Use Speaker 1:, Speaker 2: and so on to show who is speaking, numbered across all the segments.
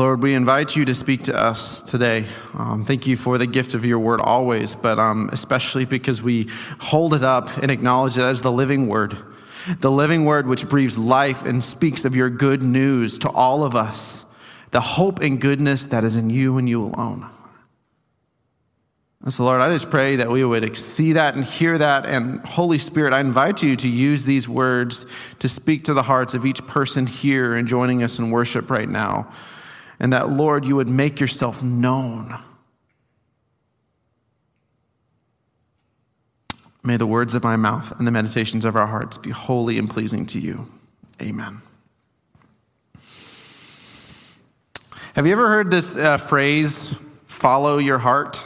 Speaker 1: Lord, we invite you to speak to us today. Um, thank you for the gift of your word always, but um, especially because we hold it up and acknowledge it as the living word, the living word which breathes life and speaks of your good news to all of us, the hope and goodness that is in you and you alone. And so, Lord, I just pray that we would see that and hear that. And Holy Spirit, I invite you to use these words to speak to the hearts of each person here and joining us in worship right now and that, Lord, you would make yourself known. May the words of my mouth and the meditations of our hearts be holy and pleasing to you. Amen. Have you ever heard this uh, phrase, follow your heart?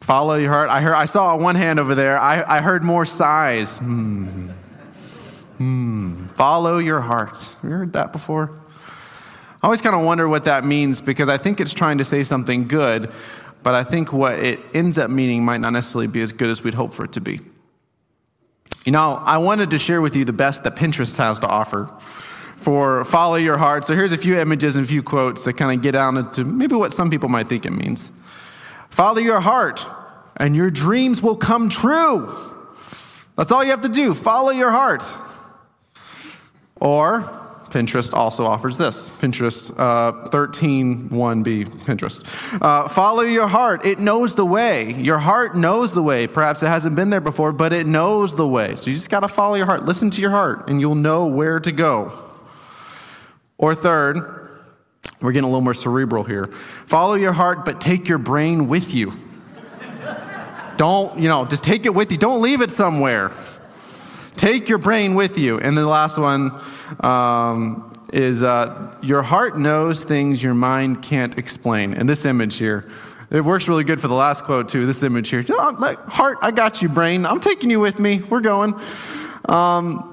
Speaker 1: Follow your heart. I, heard, I saw one hand over there. I, I heard more sighs. Hmm. Hmm. Follow your heart. Have you heard that before? I always kind of wonder what that means because I think it's trying to say something good, but I think what it ends up meaning might not necessarily be as good as we'd hope for it to be. You know, I wanted to share with you the best that Pinterest has to offer for follow your heart. So here's a few images and a few quotes that kind of get down into maybe what some people might think it means. Follow your heart, and your dreams will come true. That's all you have to do. Follow your heart. Or, Pinterest also offers this Pinterest uh, 13 1b, Pinterest. Uh, follow your heart. It knows the way. Your heart knows the way. Perhaps it hasn't been there before, but it knows the way. So you just got to follow your heart. Listen to your heart, and you'll know where to go. Or third, we're getting a little more cerebral here. Follow your heart, but take your brain with you. Don't, you know, just take it with you. Don't leave it somewhere. Take your brain with you. And the last one um, is uh, your heart knows things your mind can't explain. And this image here, it works really good for the last quote, too. This image here. like, heart, I got you, brain. I'm taking you with me. We're going. Um,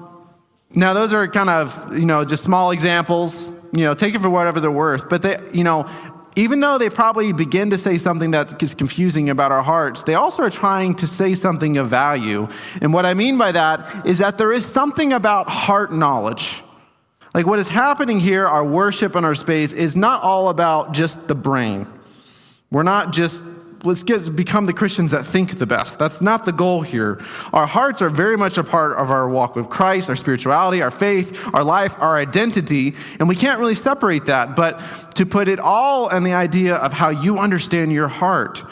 Speaker 1: now, those are kind of, you know, just small examples. You know, take it for whatever they're worth. But they, you know, even though they probably begin to say something that is confusing about our hearts, they also are trying to say something of value. And what I mean by that is that there is something about heart knowledge. Like what is happening here, our worship and our space, is not all about just the brain. We're not just let's get become the Christians that think the best. That's not the goal here. Our hearts are very much a part of our walk with Christ, our spirituality, our faith, our life, our identity, and we can't really separate that. But to put it all in the idea of how you understand your heart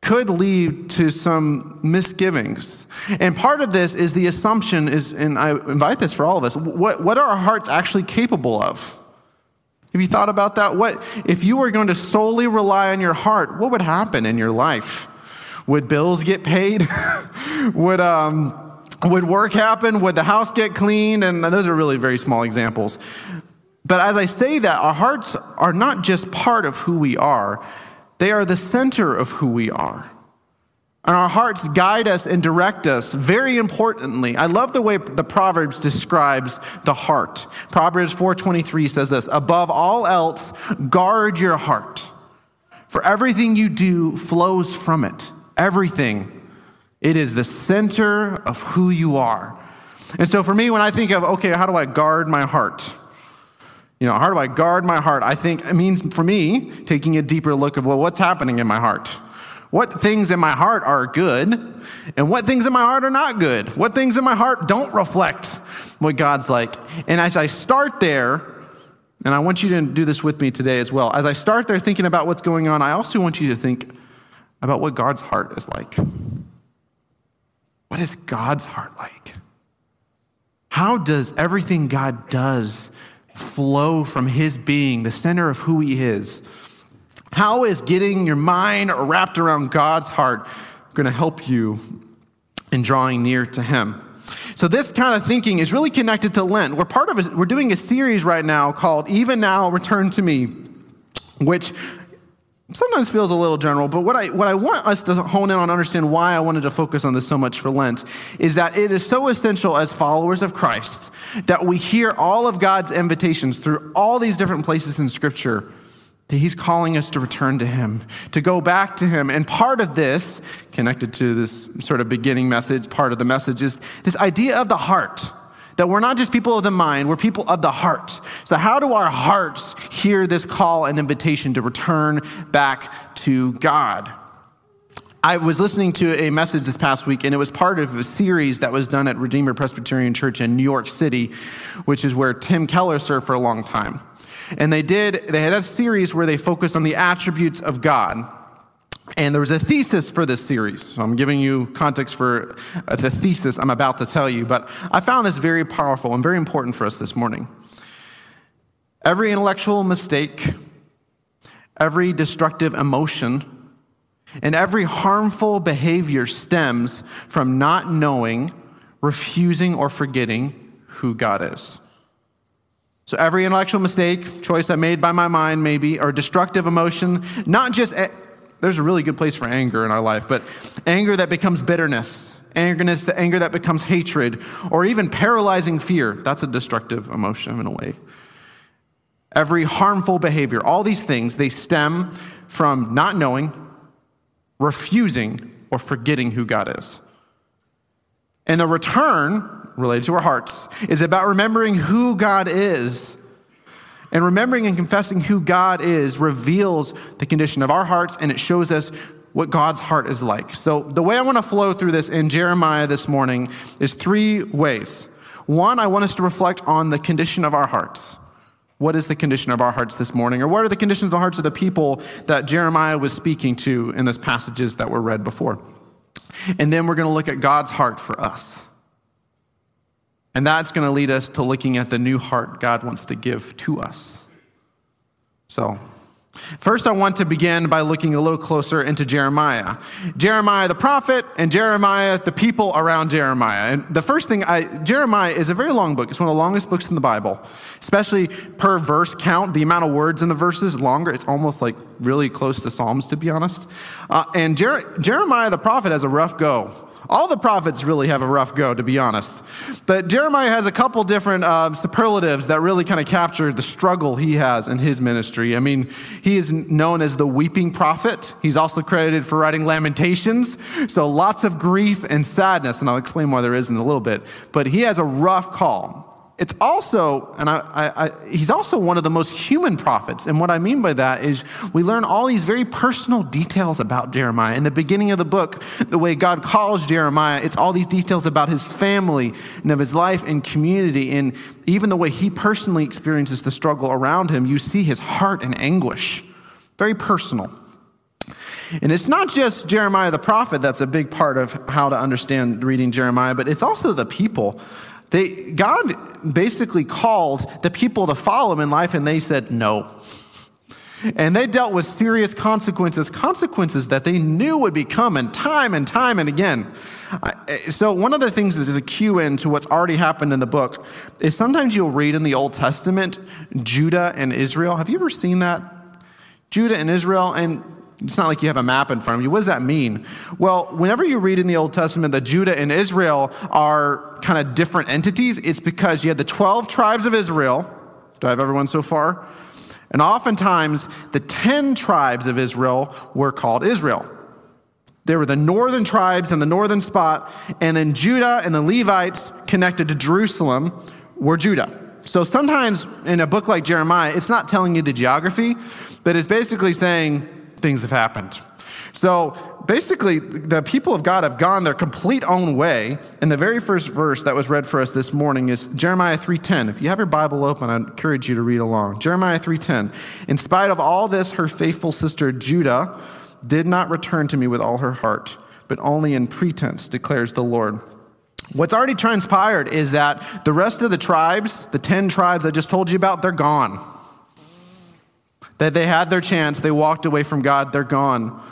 Speaker 1: could lead to some misgivings. And part of this is the assumption is, and I invite this for all of us, what, what are our hearts actually capable of? Have you thought about that? What if you were going to solely rely on your heart? What would happen in your life? Would bills get paid? would um, would work happen? Would the house get cleaned? And those are really very small examples. But as I say that, our hearts are not just part of who we are; they are the center of who we are. And our hearts guide us and direct us. Very importantly, I love the way the Proverbs describes the heart. Proverbs 4:23 says this, "Above all else, guard your heart, for everything you do flows from it. Everything. It is the center of who you are." And so for me when I think of, okay, how do I guard my heart? You know, how do I guard my heart? I think it means for me taking a deeper look of well, what's happening in my heart? What things in my heart are good and what things in my heart are not good? What things in my heart don't reflect what God's like? And as I start there, and I want you to do this with me today as well, as I start there thinking about what's going on, I also want you to think about what God's heart is like. What is God's heart like? How does everything God does flow from His being, the center of who He is? How is getting your mind wrapped around God's heart going to help you in drawing near to Him? So this kind of thinking is really connected to Lent. We're part of a, we're doing a series right now called Even Now Return to Me, which sometimes feels a little general, but what I, what I want us to hone in on understand why I wanted to focus on this so much for Lent is that it is so essential as followers of Christ that we hear all of God's invitations through all these different places in Scripture that He's calling us to return to Him, to go back to Him. And part of this, connected to this sort of beginning message, part of the message is this idea of the heart. That we're not just people of the mind, we're people of the heart. So, how do our hearts hear this call and invitation to return back to God? I was listening to a message this past week, and it was part of a series that was done at Redeemer Presbyterian Church in New York City, which is where Tim Keller served for a long time. And they did, they had a series where they focused on the attributes of God. And there was a thesis for this series. So I'm giving you context for uh, the thesis I'm about to tell you, but I found this very powerful and very important for us this morning. Every intellectual mistake, every destructive emotion, and every harmful behavior stems from not knowing, refusing, or forgetting who God is. So every intellectual mistake, choice I made by my mind, maybe, or destructive emotion, not just, there's a really good place for anger in our life, but anger that becomes bitterness, angerness, the anger that becomes hatred, or even paralyzing fear. That's a destructive emotion in a way. Every harmful behavior, all these things, they stem from not knowing, refusing or forgetting who God is. And the return, related to our hearts, is about remembering who God is. And remembering and confessing who God is reveals the condition of our hearts and it shows us what God's heart is like. So, the way I want to flow through this in Jeremiah this morning is three ways. One, I want us to reflect on the condition of our hearts. What is the condition of our hearts this morning? Or what are the conditions of the hearts of the people that Jeremiah was speaking to in those passages that were read before? And then we're going to look at God's heart for us. And that's going to lead us to looking at the new heart God wants to give to us. So, First, I want to begin by looking a little closer into Jeremiah. Jeremiah the prophet and Jeremiah the people around Jeremiah. And the first thing I, Jeremiah is a very long book. It's one of the longest books in the Bible, especially per verse count. The amount of words in the verses longer. It's almost like really close to Psalms, to be honest. Uh, and Jer- Jeremiah the prophet has a rough go. All the prophets really have a rough go, to be honest. But Jeremiah has a couple different uh, superlatives that really kind of capture the struggle he has in his ministry. I mean, he is known as the weeping prophet. He's also credited for writing Lamentations. So lots of grief and sadness, and I'll explain why there is in a little bit. But he has a rough call. It's also, and I, I, I, he's also one of the most human prophets. And what I mean by that is we learn all these very personal details about Jeremiah. In the beginning of the book, the way God calls Jeremiah, it's all these details about his family and of his life and community. And even the way he personally experiences the struggle around him, you see his heart and anguish. Very personal. And it's not just Jeremiah the prophet that's a big part of how to understand reading Jeremiah, but it's also the people. They, God basically called the people to follow him in life, and they said no. And they dealt with serious consequences, consequences that they knew would be coming time and time and again. So, one of the things that is a cue in to what's already happened in the book is sometimes you'll read in the Old Testament Judah and Israel. Have you ever seen that? Judah and Israel, and it's not like you have a map in front of you. What does that mean? Well, whenever you read in the Old Testament that Judah and Israel are kind of different entities, it's because you had the 12 tribes of Israel. Do I have everyone so far? And oftentimes, the 10 tribes of Israel were called Israel. There were the northern tribes and the northern spot, and then Judah and the Levites connected to Jerusalem were Judah. So sometimes in a book like Jeremiah, it's not telling you the geography, but it's basically saying, things have happened. So basically, the people of God have gone their complete own way. And the very first verse that was read for us this morning is Jeremiah 3:10. If you have your Bible open, I encourage you to read along. Jeremiah 3:10. In spite of all this, her faithful sister Judah did not return to me with all her heart, but only in pretense, declares the Lord. What's already transpired is that the rest of the tribes, the 10 tribes I just told you about, they're gone that they had their chance, they walked away from God, they're gone.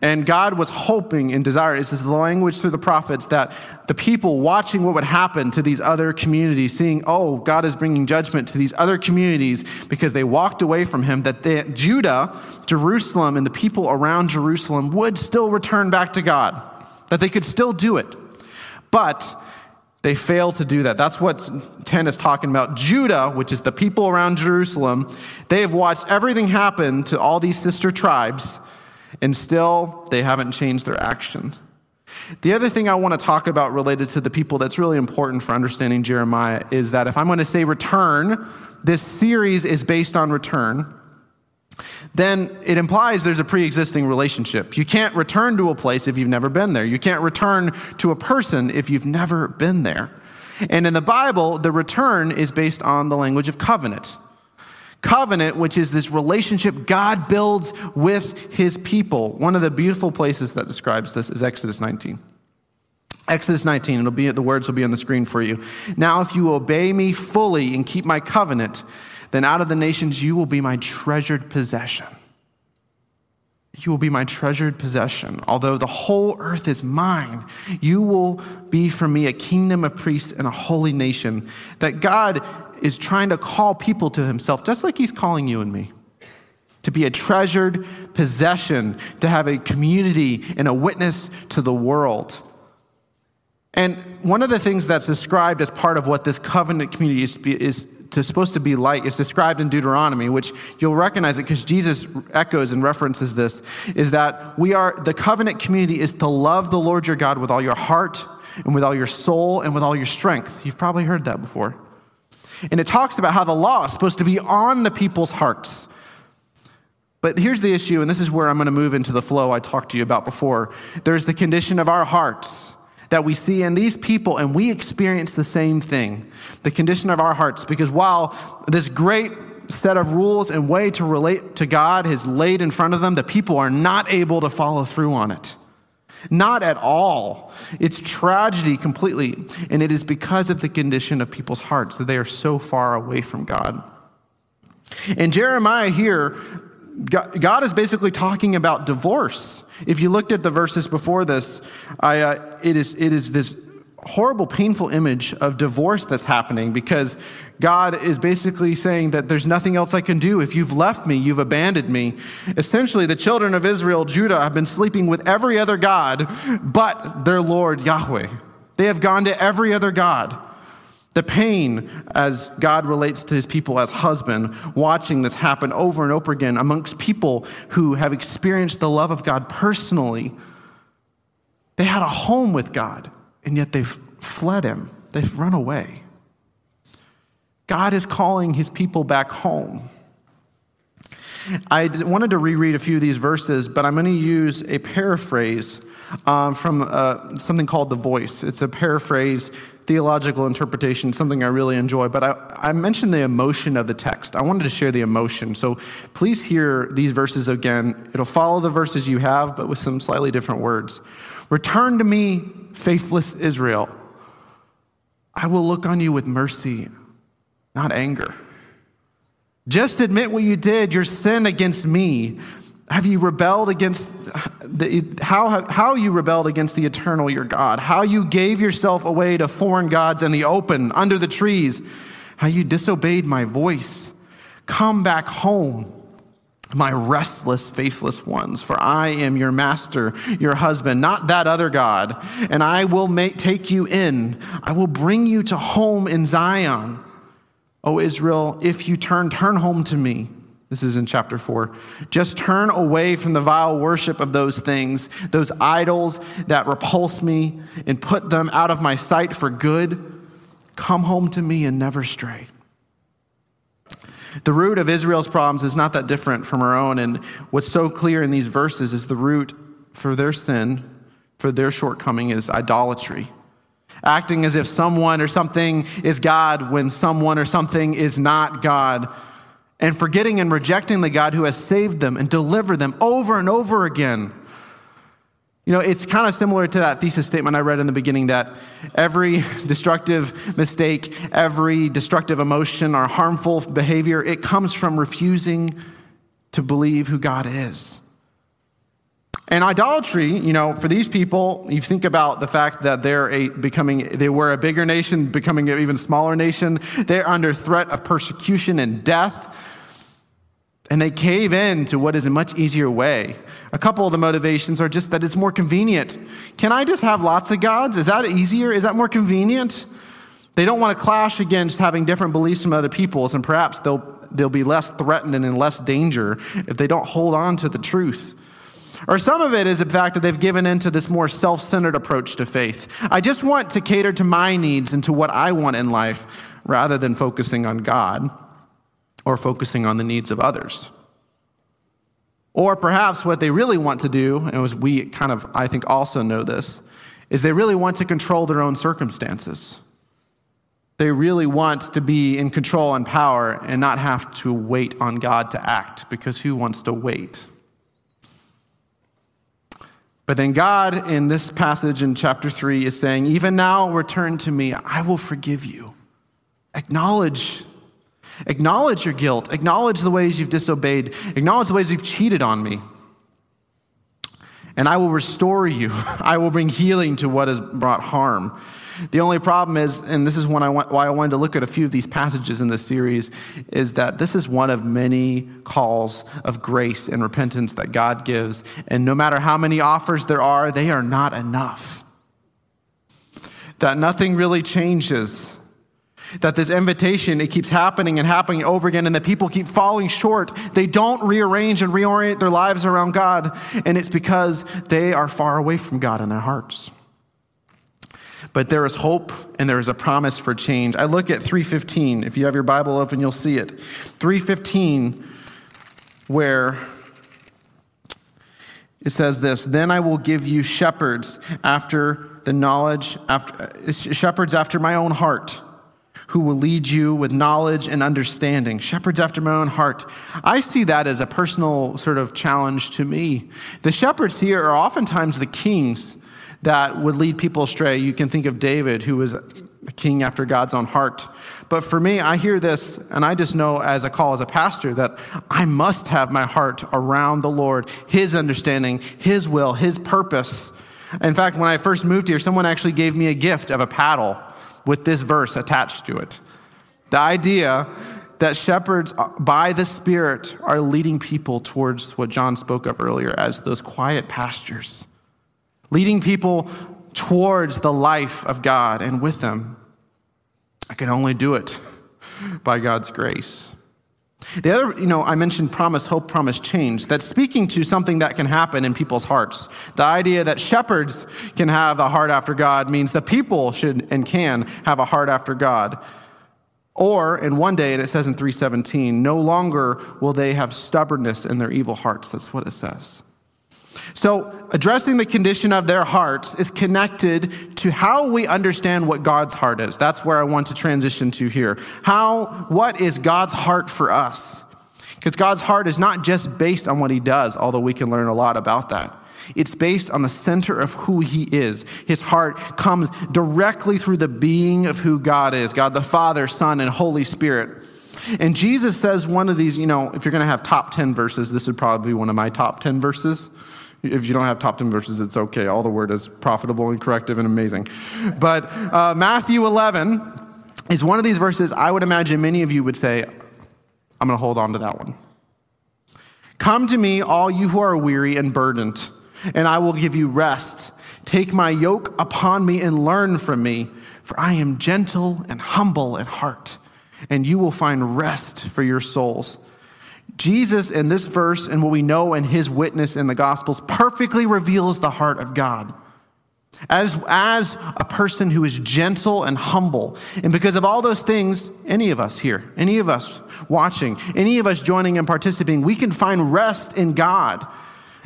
Speaker 1: And God was hoping and desiring, this is the language through the prophets, that the people watching what would happen to these other communities, seeing, oh, God is bringing judgment to these other communities because they walked away from him, that they, Judah, Jerusalem, and the people around Jerusalem would still return back to God, that they could still do it. But they fail to do that. That's what 10 is talking about. Judah, which is the people around Jerusalem, they have watched everything happen to all these sister tribes, and still they haven't changed their action. The other thing I want to talk about related to the people that's really important for understanding Jeremiah is that if I'm going to say return, this series is based on return, then it implies there's a pre existing relationship. You can't return to a place if you've never been there. You can't return to a person if you've never been there. And in the Bible, the return is based on the language of covenant. Covenant, which is this relationship God builds with his people. One of the beautiful places that describes this is Exodus 19. Exodus 19, it'll be, the words will be on the screen for you. Now, if you obey me fully and keep my covenant, then out of the nations you will be my treasured possession. You will be my treasured possession. Although the whole earth is mine, you will be for me a kingdom of priests and a holy nation. That God is trying to call people to himself, just like he's calling you and me. To be a treasured possession, to have a community and a witness to the world. And one of the things that's described as part of what this covenant community is, is to, supposed to be like is described in Deuteronomy, which you'll recognize it because Jesus echoes and references this, is that we are, the covenant community is to love the Lord your God with all your heart and with all your soul and with all your strength. You've probably heard that before. And it talks about how the law is supposed to be on the people's hearts. But here's the issue, and this is where I'm going to move into the flow I talked to you about before. There's the condition of our hearts that we see in these people, and we experience the same thing the condition of our hearts. Because while this great set of rules and way to relate to God is laid in front of them, the people are not able to follow through on it. Not at all. It's tragedy completely. And it is because of the condition of people's hearts that they are so far away from God. And Jeremiah here, God is basically talking about divorce. If you looked at the verses before this, I, uh, it, is, it is this horrible, painful image of divorce that's happening because God is basically saying that there's nothing else I can do. If you've left me, you've abandoned me. Essentially, the children of Israel, Judah, have been sleeping with every other God but their Lord Yahweh. They have gone to every other God. The pain as God relates to his people as husband, watching this happen over and over again amongst people who have experienced the love of God personally. They had a home with God and yet they've fled him, they've run away. God is calling his people back home. I wanted to reread a few of these verses, but I'm going to use a paraphrase um, from uh, something called The Voice. It's a paraphrase, theological interpretation, something I really enjoy. But I, I mentioned the emotion of the text. I wanted to share the emotion. So please hear these verses again. It'll follow the verses you have, but with some slightly different words. Return to me, faithless Israel. I will look on you with mercy, not anger. Just admit what you did, your sin against me. Have you rebelled against the, how, how you rebelled against the eternal your God? How you gave yourself away to foreign gods in the open, under the trees? How you disobeyed my voice? Come back home my restless, faithless ones, for I am your master, your husband, not that other God, and I will make, take you in. I will bring you to home in Zion. O Israel, if you turn, turn home to me. This is in chapter 4. Just turn away from the vile worship of those things, those idols that repulse me, and put them out of my sight for good. Come home to me and never stray. The root of Israel's problems is not that different from our own. And what's so clear in these verses is the root for their sin, for their shortcoming, is idolatry. Acting as if someone or something is God when someone or something is not God. And forgetting and rejecting the God who has saved them and delivered them over and over again. You know, it's kind of similar to that thesis statement I read in the beginning that every destructive mistake, every destructive emotion or harmful behavior, it comes from refusing to believe who God is. And idolatry, you know, for these people, you think about the fact that they're a, becoming, they were a bigger nation, becoming an even smaller nation. They're under threat of persecution and death. And they cave in to what is a much easier way. A couple of the motivations are just that it's more convenient. Can I just have lots of gods? Is that easier? Is that more convenient? They don't want to clash against having different beliefs from other peoples, and perhaps they'll, they'll be less threatened and in less danger if they don't hold on to the truth. Or some of it is the fact that they've given into this more self centered approach to faith. I just want to cater to my needs and to what I want in life rather than focusing on God or focusing on the needs of others. Or perhaps what they really want to do, and as we kind of, I think, also know this, is they really want to control their own circumstances. They really want to be in control and power and not have to wait on God to act, because who wants to wait? But then God, in this passage in chapter 3, is saying, Even now, return to me, I will forgive you. Acknowledge. Acknowledge your guilt. Acknowledge the ways you've disobeyed. Acknowledge the ways you've cheated on me. And I will restore you. I will bring healing to what has brought harm. The only problem is, and this is I want, why I wanted to look at a few of these passages in this series, is that this is one of many calls of grace and repentance that God gives. And no matter how many offers there are, they are not enough. That nothing really changes. That this invitation, it keeps happening and happening over again, and that people keep falling short. They don't rearrange and reorient their lives around God, and it's because they are far away from God in their hearts. But there is hope and there is a promise for change. I look at 315. If you have your Bible open, you'll see it. 315, where it says this Then I will give you shepherds after the knowledge, after, uh, shepherds after my own heart who will lead you with knowledge and understanding. Shepherds after my own heart. I see that as a personal sort of challenge to me. The shepherds here are oftentimes the kings that would lead people astray. You can think of David, who was a king after God's own heart. But for me, I hear this, and I just know as a call as a pastor that I must have my heart around the Lord, His understanding, His will, His purpose. In fact, when I first moved here, someone actually gave me a gift of a paddle with this verse attached to it. The idea that shepherds by the Spirit are leading people towards what John spoke of earlier as those quiet pastures leading people towards the life of God and with them. I can only do it by God's grace. The other, you know, I mentioned promise, hope, promise, change. That's speaking to something that can happen in people's hearts. The idea that shepherds can have a heart after God means that people should and can have a heart after God. Or in one day, and it says in 317, no longer will they have stubbornness in their evil hearts. That's what it says. So, addressing the condition of their hearts is connected to how we understand what God's heart is. That's where I want to transition to here. How, what is God's heart for us? Because God's heart is not just based on what he does, although we can learn a lot about that. It's based on the center of who he is. His heart comes directly through the being of who God is God the Father, Son, and Holy Spirit. And Jesus says one of these, you know, if you're going to have top 10 verses, this would probably be one of my top 10 verses. If you don't have top 10 verses, it's okay. All the word is profitable and corrective and amazing. But uh, Matthew 11 is one of these verses I would imagine many of you would say, I'm going to hold on to that one. Come to me, all you who are weary and burdened, and I will give you rest. Take my yoke upon me and learn from me, for I am gentle and humble in heart, and you will find rest for your souls. Jesus, in this verse and what we know in his witness in the Gospels, perfectly reveals the heart of God. As, as a person who is gentle and humble. And because of all those things, any of us here, any of us watching, any of us joining and participating, we can find rest in God.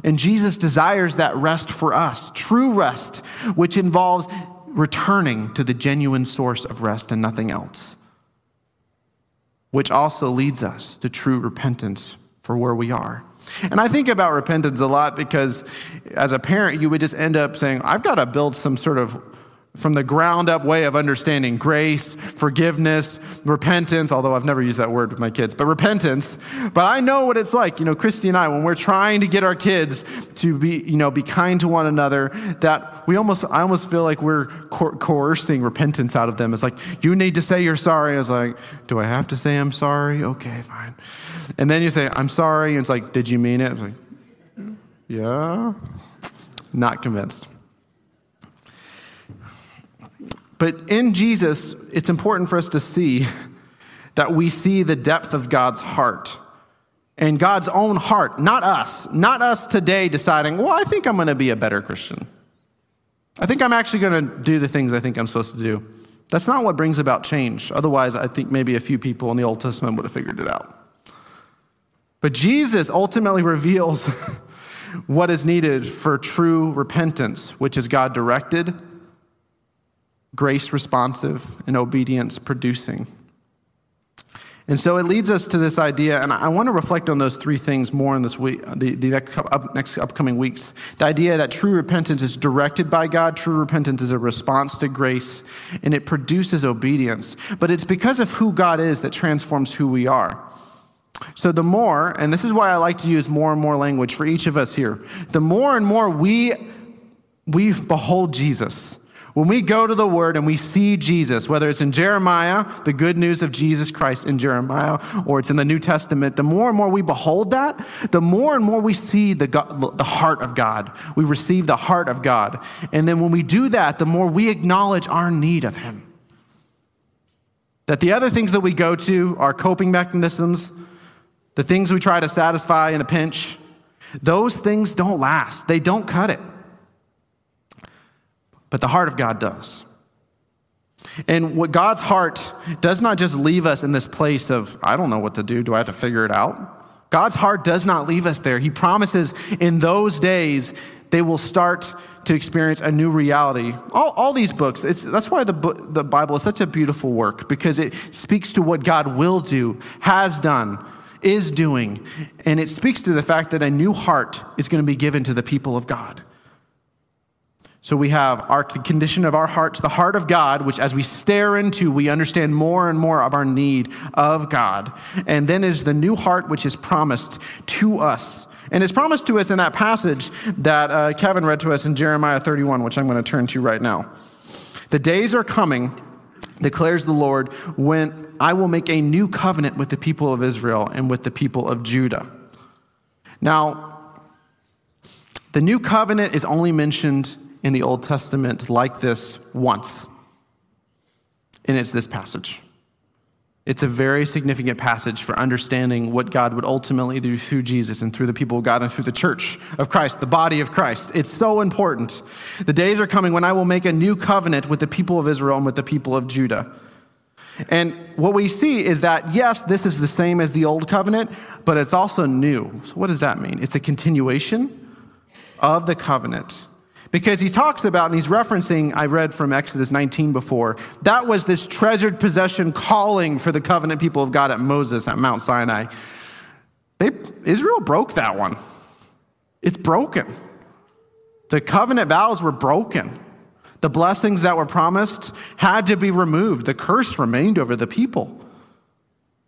Speaker 1: And Jesus desires that rest for us, true rest, which involves returning to the genuine source of rest and nothing else which also leads us to true repentance for where we are. And I think about repentance a lot because as a parent, you would just end up saying, I've got to build some sort of from the ground up way of understanding grace, forgiveness, repentance, although I've never used that word with my kids, but repentance. But I know what it's like, you know, Christy and I, when we're trying to get our kids to be, you know, be kind to one another, that we almost, I almost feel like we're coercing repentance out of them. It's like, you need to say you're sorry. I was like, do I have to say I'm sorry? Okay, fine. And then you say, I'm sorry. And it's like, did you mean it? Like, yeah. Not convinced. But in Jesus, it's important for us to see that we see the depth of God's heart and God's own heart, not us, not us today deciding, well, I think I'm going to be a better Christian. I think I'm actually going to do the things I think I'm supposed to do. That's not what brings about change. Otherwise, I think maybe a few people in the Old Testament would have figured it out. But Jesus ultimately reveals what is needed for true repentance, which is God directed, grace responsive, and obedience producing. And so it leads us to this idea, and I want to reflect on those three things more in this week, the, the next, up, next upcoming weeks. The idea that true repentance is directed by God, true repentance is a response to grace, and it produces obedience. But it's because of who God is that transforms who we are. So the more, and this is why I like to use more and more language for each of us here, the more and more we, we behold Jesus, when we go to the Word and we see Jesus, whether it's in Jeremiah, the good news of Jesus Christ in Jeremiah, or it's in the New Testament, the more and more we behold that, the more and more we see the, God, the heart of God. We receive the heart of God. And then when we do that, the more we acknowledge our need of Him. That the other things that we go to, our coping mechanisms, the things we try to satisfy in a pinch, those things don't last. They don't cut it but the heart of God does. And what God's heart does not just leave us in this place of, I don't know what to do, do I have to figure it out? God's heart does not leave us there. He promises in those days they will start to experience a new reality. All, all these books, that's why the, the Bible is such a beautiful work, because it speaks to what God will do, has done, is doing, and it speaks to the fact that a new heart is going to be given to the people of God. So we have our condition of our hearts, the heart of God, which as we stare into, we understand more and more of our need of God. And then is the new heart, which is promised to us. And it's promised to us in that passage that uh, Kevin read to us in Jeremiah 31, which I'm going to turn to right now. The days are coming, declares the Lord, when I will make a new covenant with the people of Israel and with the people of Judah. Now, the new covenant is only mentioned in the Old Testament like this once, and it's this passage. It's a very significant passage for understanding what God would ultimately do through Jesus and through the people of God and through the church of Christ, the body of Christ. It's so important. The days are coming when I will make a new covenant with the people of Israel and with the people of Judah. And what we see is that, yes, this is the same as the old covenant, but it's also new. So, what does that mean? It's a continuation of the covenant. Because he talks about, and he's referencing, I read from Exodus 19 before, that was this treasured possession calling for the covenant people of God at Moses at Mount Sinai. They, Israel broke that one. It's broken. The covenant vows were broken. The blessings that were promised had to be removed. The curse remained over the people.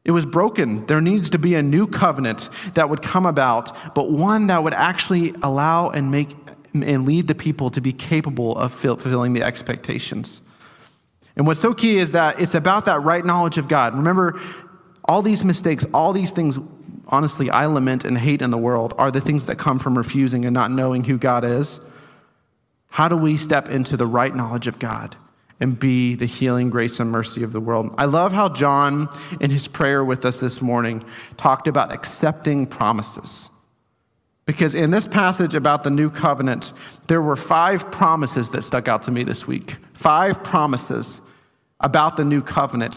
Speaker 1: It was broken. There needs to be a new covenant that would come about, but one that would actually allow and make and lead the people to be capable of fulfilling the expectations. And what's so key is that it's about that right knowledge of God. Remember, all these mistakes, all these things, honestly, I lament and hate in the world are the things that come from refusing and not knowing who God is. How do we step into the right knowledge of God and be the healing grace and mercy of the world? I love how John, in his prayer with us this morning, talked about accepting promises. Because in this passage about the new covenant, there were five promises that stuck out to me this week. Five promises about the new covenant.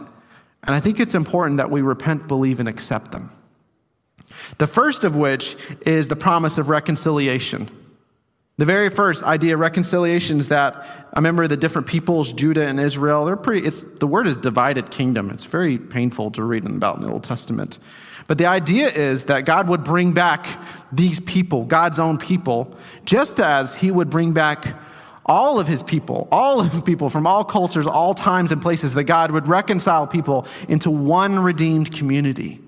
Speaker 1: And I think it's important that we repent, believe, and accept them. The first of which is the promise of reconciliation. The very first idea of reconciliation is that I remember the different peoples, Judah and Israel, they're pretty, it's, the word is divided kingdom. It's very painful to read about in the Old Testament. But the idea is that God would bring back these people, God's own people, just as He would bring back all of His people, all of the people from all cultures, all times and places, that God would reconcile people into one redeemed community.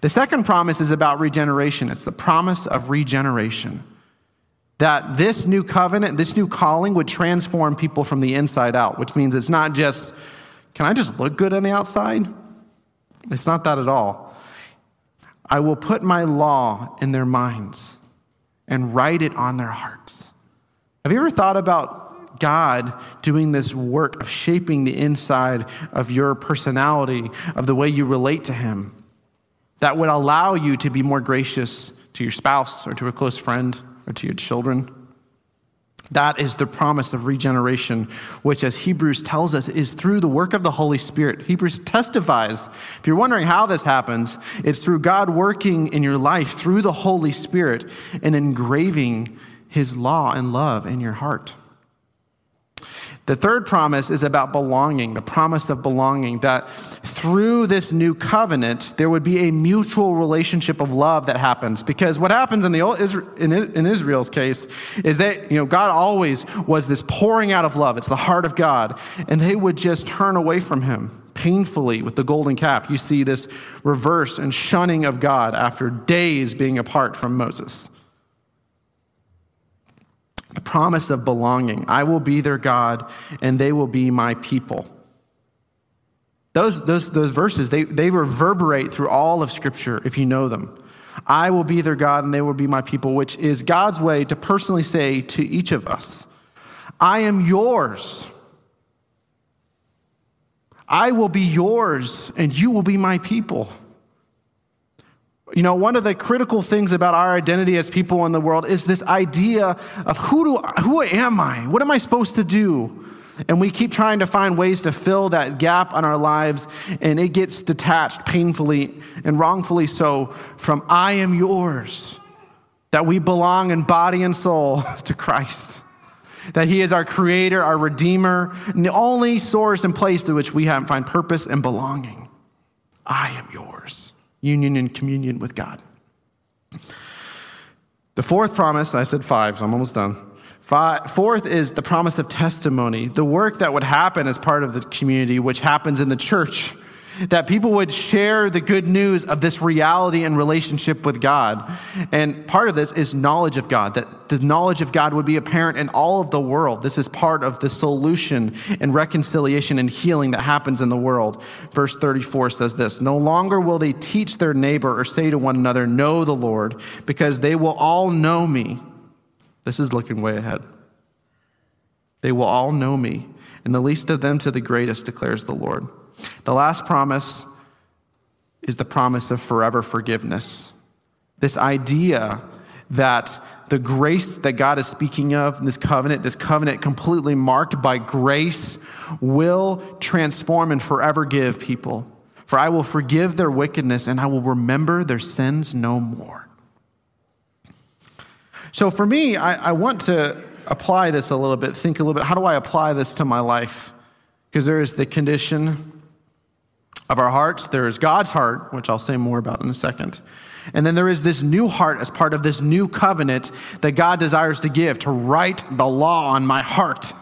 Speaker 1: The second promise is about regeneration. It's the promise of regeneration. That this new covenant, this new calling would transform people from the inside out, which means it's not just, can I just look good on the outside? It's not that at all. I will put my law in their minds and write it on their hearts. Have you ever thought about God doing this work of shaping the inside of your personality, of the way you relate to Him? that would allow you to be more gracious to your spouse or to a close friend or to your children. That is the promise of regeneration, which, as Hebrews tells us, is through the work of the Holy Spirit. Hebrews testifies. If you're wondering how this happens, it's through God working in your life through the Holy Spirit and engraving his law and love in your heart. The third promise is about belonging, the promise of belonging, that through this new covenant, there would be a mutual relationship of love that happens. Because what happens in, the old, in Israel's case is that, you know, God always was this pouring out of love. It's the heart of God. And they would just turn away from him painfully with the golden calf. You see this reverse and shunning of God after days being apart from Moses promise of belonging. I will be their God, and they will be my people. Those, those, those verses, they, they reverberate through all of Scripture if you know them. I will be their God, and they will be my people, which is God's way to personally say to each of us, I am yours. I will be yours, and you will be my people. You know, one of the critical things about our identity as people in the world is this idea of who, do, who am I? What am I supposed to do? And we keep trying to find ways to fill that gap in our lives, and it gets detached painfully and wrongfully so from I am yours. That we belong in body and soul to Christ. That He is our creator, our redeemer, and the only source and place through which we have find purpose and belonging. I am yours union and communion with God. The fourth promise, I said five, so I'm almost done. Five, fourth is the promise of testimony, the work that would happen as part of the community, which happens in the church that people would share the good news of this reality and relationship with God. And part of this is knowledge of God, that the knowledge of God would be apparent in all of the world. This is part of the solution and reconciliation and healing that happens in the world. Verse 34 says this No longer will they teach their neighbor or say to one another, Know the Lord, because they will all know me. This is looking way ahead. They will all know me, and the least of them to the greatest, declares the Lord. The last promise is the promise of forever forgiveness. This idea that the grace that God is speaking of in this covenant, this covenant completely marked by grace, will transform and forever give people. For I will forgive their wickedness and I will remember their sins no more. So for me, I, I want to apply this a little bit, think a little bit how do I apply this to my life? Because there is the condition of our hearts. There is God's heart, which I'll say more about in a second. And then there is this new heart as part of this new covenant that God desires to give, to write the law on my heart.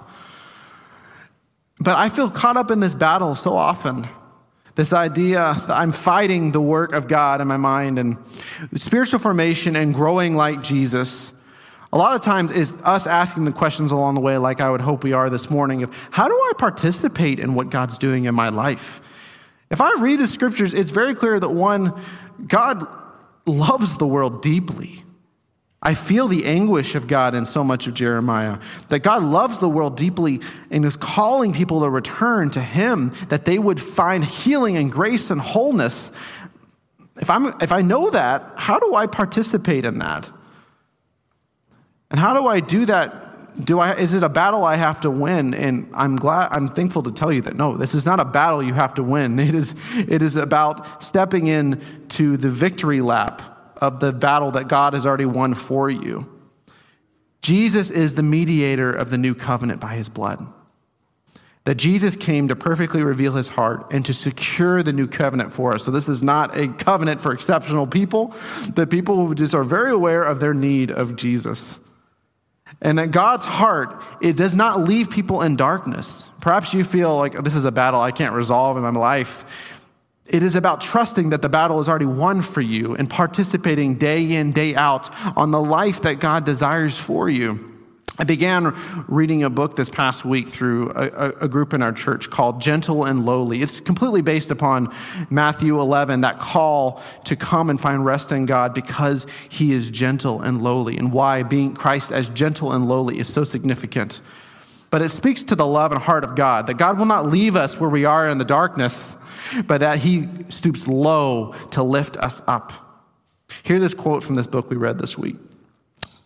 Speaker 1: But I feel caught up in this battle so often. This idea that I'm fighting the work of God in my mind and spiritual formation and growing like Jesus. A lot of times is us asking the questions along the way, like I would hope we are this morning, of how do I participate in what God's doing in my life? If I read the scriptures, it's very clear that one, God loves the world deeply. I feel the anguish of God in so much of Jeremiah. That God loves the world deeply and is calling people to return to Him, that they would find healing and grace and wholeness. If, I'm, if I know that, how do I participate in that? And how do I do that do I, is it a battle I have to win? And I'm glad, I'm thankful to tell you that no, this is not a battle you have to win. It is, it is about stepping in to the victory lap of the battle that God has already won for you. Jesus is the mediator of the new covenant by his blood. That Jesus came to perfectly reveal his heart and to secure the new covenant for us. So, this is not a covenant for exceptional people. The people who just are very aware of their need of Jesus. And that God's heart it does not leave people in darkness. Perhaps you feel like this is a battle I can't resolve in my life. It is about trusting that the battle is already won for you and participating day in, day out on the life that God desires for you. I began reading a book this past week through a, a, group in our church called Gentle and Lowly. It's completely based upon Matthew 11, that call to come and find rest in God because he is gentle and lowly, and why being Christ as gentle and lowly is so significant. But it speaks to the love and heart of God, that God will not leave us where we are in the darkness, but that he stoops low to lift us up. Hear this quote from this book we read this week.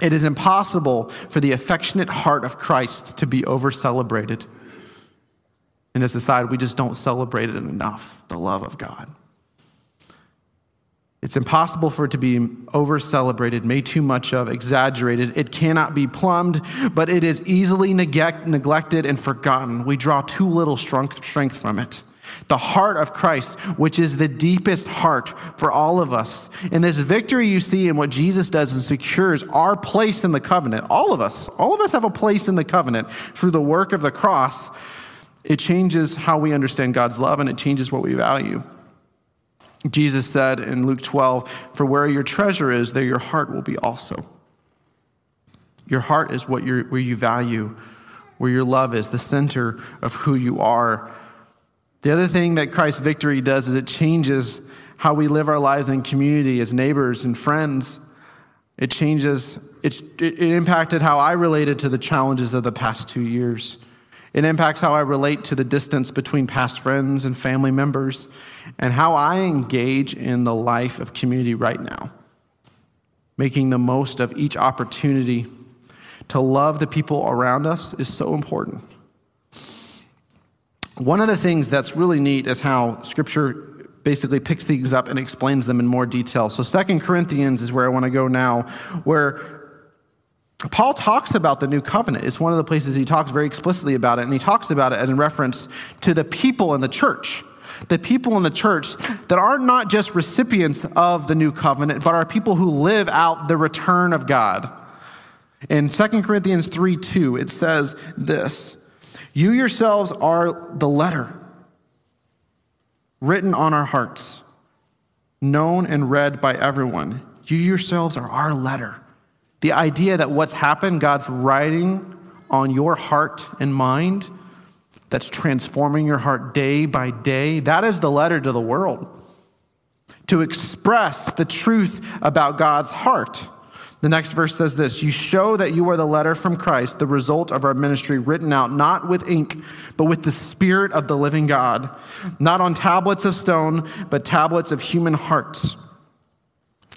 Speaker 1: It is impossible for the affectionate heart of Christ to be over celebrated. In a society, we just don't celebrate it enough, the love of God. It's impossible for it to be over celebrated, made too much of, exaggerated. It cannot be plumbed, but it is easily neglect, neglected and forgotten. We draw too little strength from it. The heart of Christ, which is the deepest heart for all of us. And this victory you see in what Jesus does and secures our place in the covenant. All of us, all of us have a place in the covenant through the work of the cross. It changes how we understand God's love and it changes what we value. Jesus said in Luke 12, For where your treasure is, there your heart will be also. Your heart is what you where you value, where your love is, the center of who you are. The other thing that Christ's victory does is it changes how we live our lives in community as neighbors and friends. It changes, it, it impacted how I related to the challenges of the past two years. It impacts how I relate to the distance between past friends and family members and how I engage in the life of community right now, making the most of each opportunity to love the people around us is so important. One of the things that's really neat is how Scripture basically picks these up and explains them in more detail. So, Second Corinthians is where I want to go now, where Paul talks about the new covenant. It's one of the places he talks very explicitly about it, and he talks about it as in reference to the people in the church. The people in the church that are not just recipients of the new covenant, but are people who live out the return of God. In 2 Corinthians 3 2, it says this You yourselves are the letter written on our hearts, known and read by everyone. You yourselves are our letter the idea that what's happened, God's writing on your heart and mind, that's transforming your heart day by day, that is the letter to the world. To express the truth about God's heart. The next verse says this You show that you are the letter from Christ, the result of our ministry, written out not with ink, but with the Spirit of the living God, not on tablets of stone, but tablets of human hearts.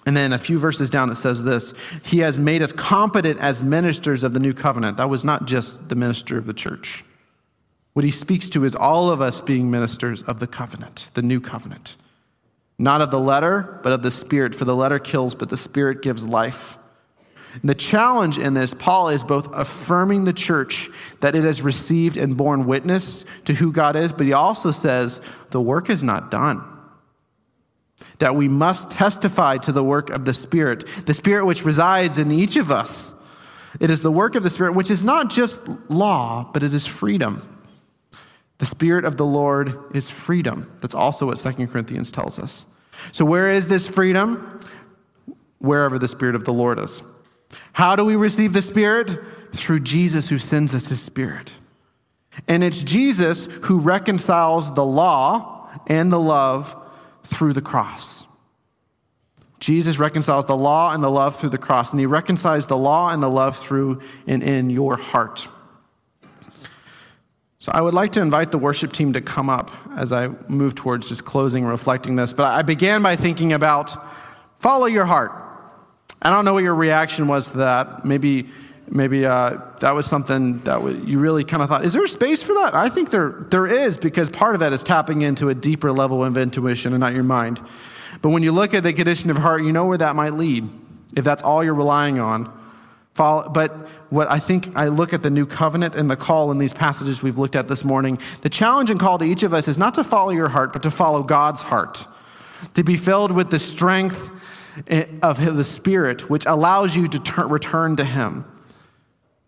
Speaker 1: And then a few verses down, it says this He has made us competent as ministers of the new covenant. That was not just the minister of the church. What he speaks to is all of us being ministers of the covenant, the new covenant. Not of the letter, but of the spirit. For the letter kills, but the spirit gives life. The challenge in this, Paul is both affirming the church that it has received and borne witness to who God is, but he also says the work is not done that we must testify to the work of the Spirit, the Spirit which resides in each of us. It is the work of the Spirit, which is not just law, but it is freedom. The Spirit of the Lord is freedom. That's also what 2 Corinthians tells us. So, where is this freedom? Wherever the Spirit of the Lord is. How do we receive the Spirit? Through Jesus who sends us His Spirit. And it's Jesus who reconciles the law and the love through the cross. Jesus reconciles the law and the love through the cross, and he reconciles the law and the love through and in your heart. So I would like to invite the worship team to come up as I move towards just closing and reflecting this. But I began by thinking about follow your heart. I don't know what your reaction was to that. Maybe maybe uh, that was something that you really kind of thought, is there space for that? I think there, there is because part of that is tapping into a deeper level of intuition and not your mind. But when you look at the condition of heart, you know where that might lead if that's all you're relying on. Follow, but what I think I look at the new covenant and the call in these passages we've looked at this morning, the challenge and call to each of us is not to follow your heart, but to follow God's heart, to be filled with the strength of the Spirit, which allows you to turn, return to Him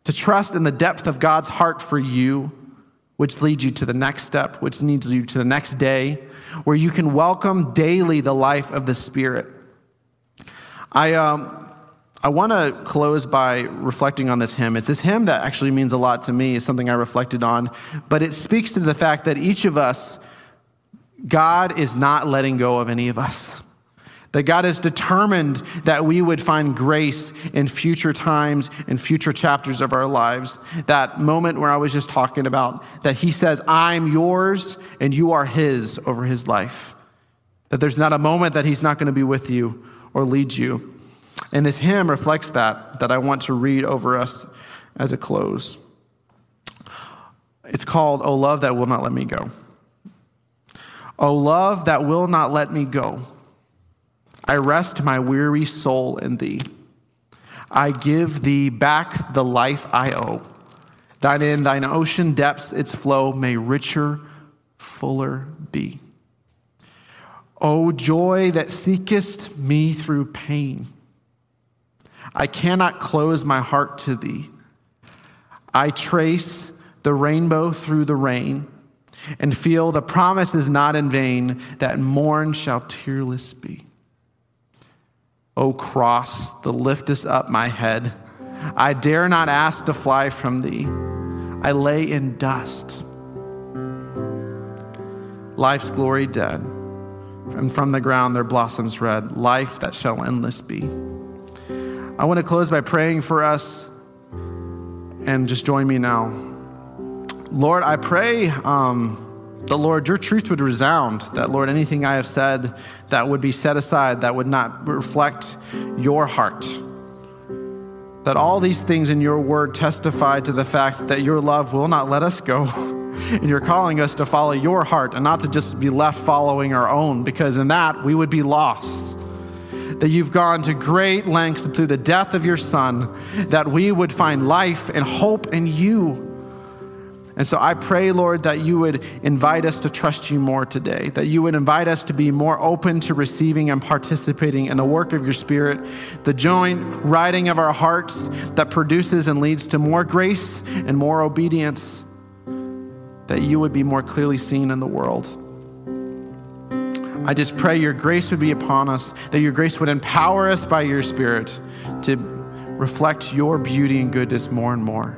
Speaker 1: to trust in the depth of God's heart for you, which leads you to the next step, which leads you to the next day, where you can welcome daily the life of the Spirit. I, um, I want to close by reflecting on this hymn. It's this hymn that actually means a lot to me, it's something I reflected on, but it speaks to the fact that each of us, God is not letting go of any of us. That God is determined that we would find grace in future times and future chapters of our lives. That moment where I was just talking about, that He says, I'm yours and you are His over His life. That there's not a moment that He's not going to be with you or lead you. And this hymn reflects that, that I want to read over us as a close. It's called, O Love That Will Not Let Me Go. O love that will not let me go. I rest my weary soul in thee. I give thee back the life I owe, that in thine ocean depths its flow may richer, fuller be. O joy that seekest me through pain, I cannot close my heart to thee. I trace the rainbow through the rain and feel the promise is not in vain that morn shall tearless be. O cross, the liftest up my head. I dare not ask to fly from thee. I lay in dust. Life's glory dead, and from the ground there blossoms red, life that shall endless be. I want to close by praying for us, and just join me now. Lord, I pray. Um, that, Lord, your truth would resound, that, Lord, anything I have said that would be set aside, that would not reflect your heart. That all these things in your word testify to the fact that your love will not let us go. and you're calling us to follow your heart and not to just be left following our own, because in that we would be lost. That you've gone to great lengths through the death of your son, that we would find life and hope in you and so I pray, Lord, that you would invite us to trust you more today, that you would invite us to be more open to receiving and participating in the work of your Spirit, the joint writing of our hearts that produces and leads to more grace and more obedience, that you would be more clearly seen in the world. I just pray your grace would be upon us, that your grace would empower us by your Spirit to reflect your beauty and goodness more and more.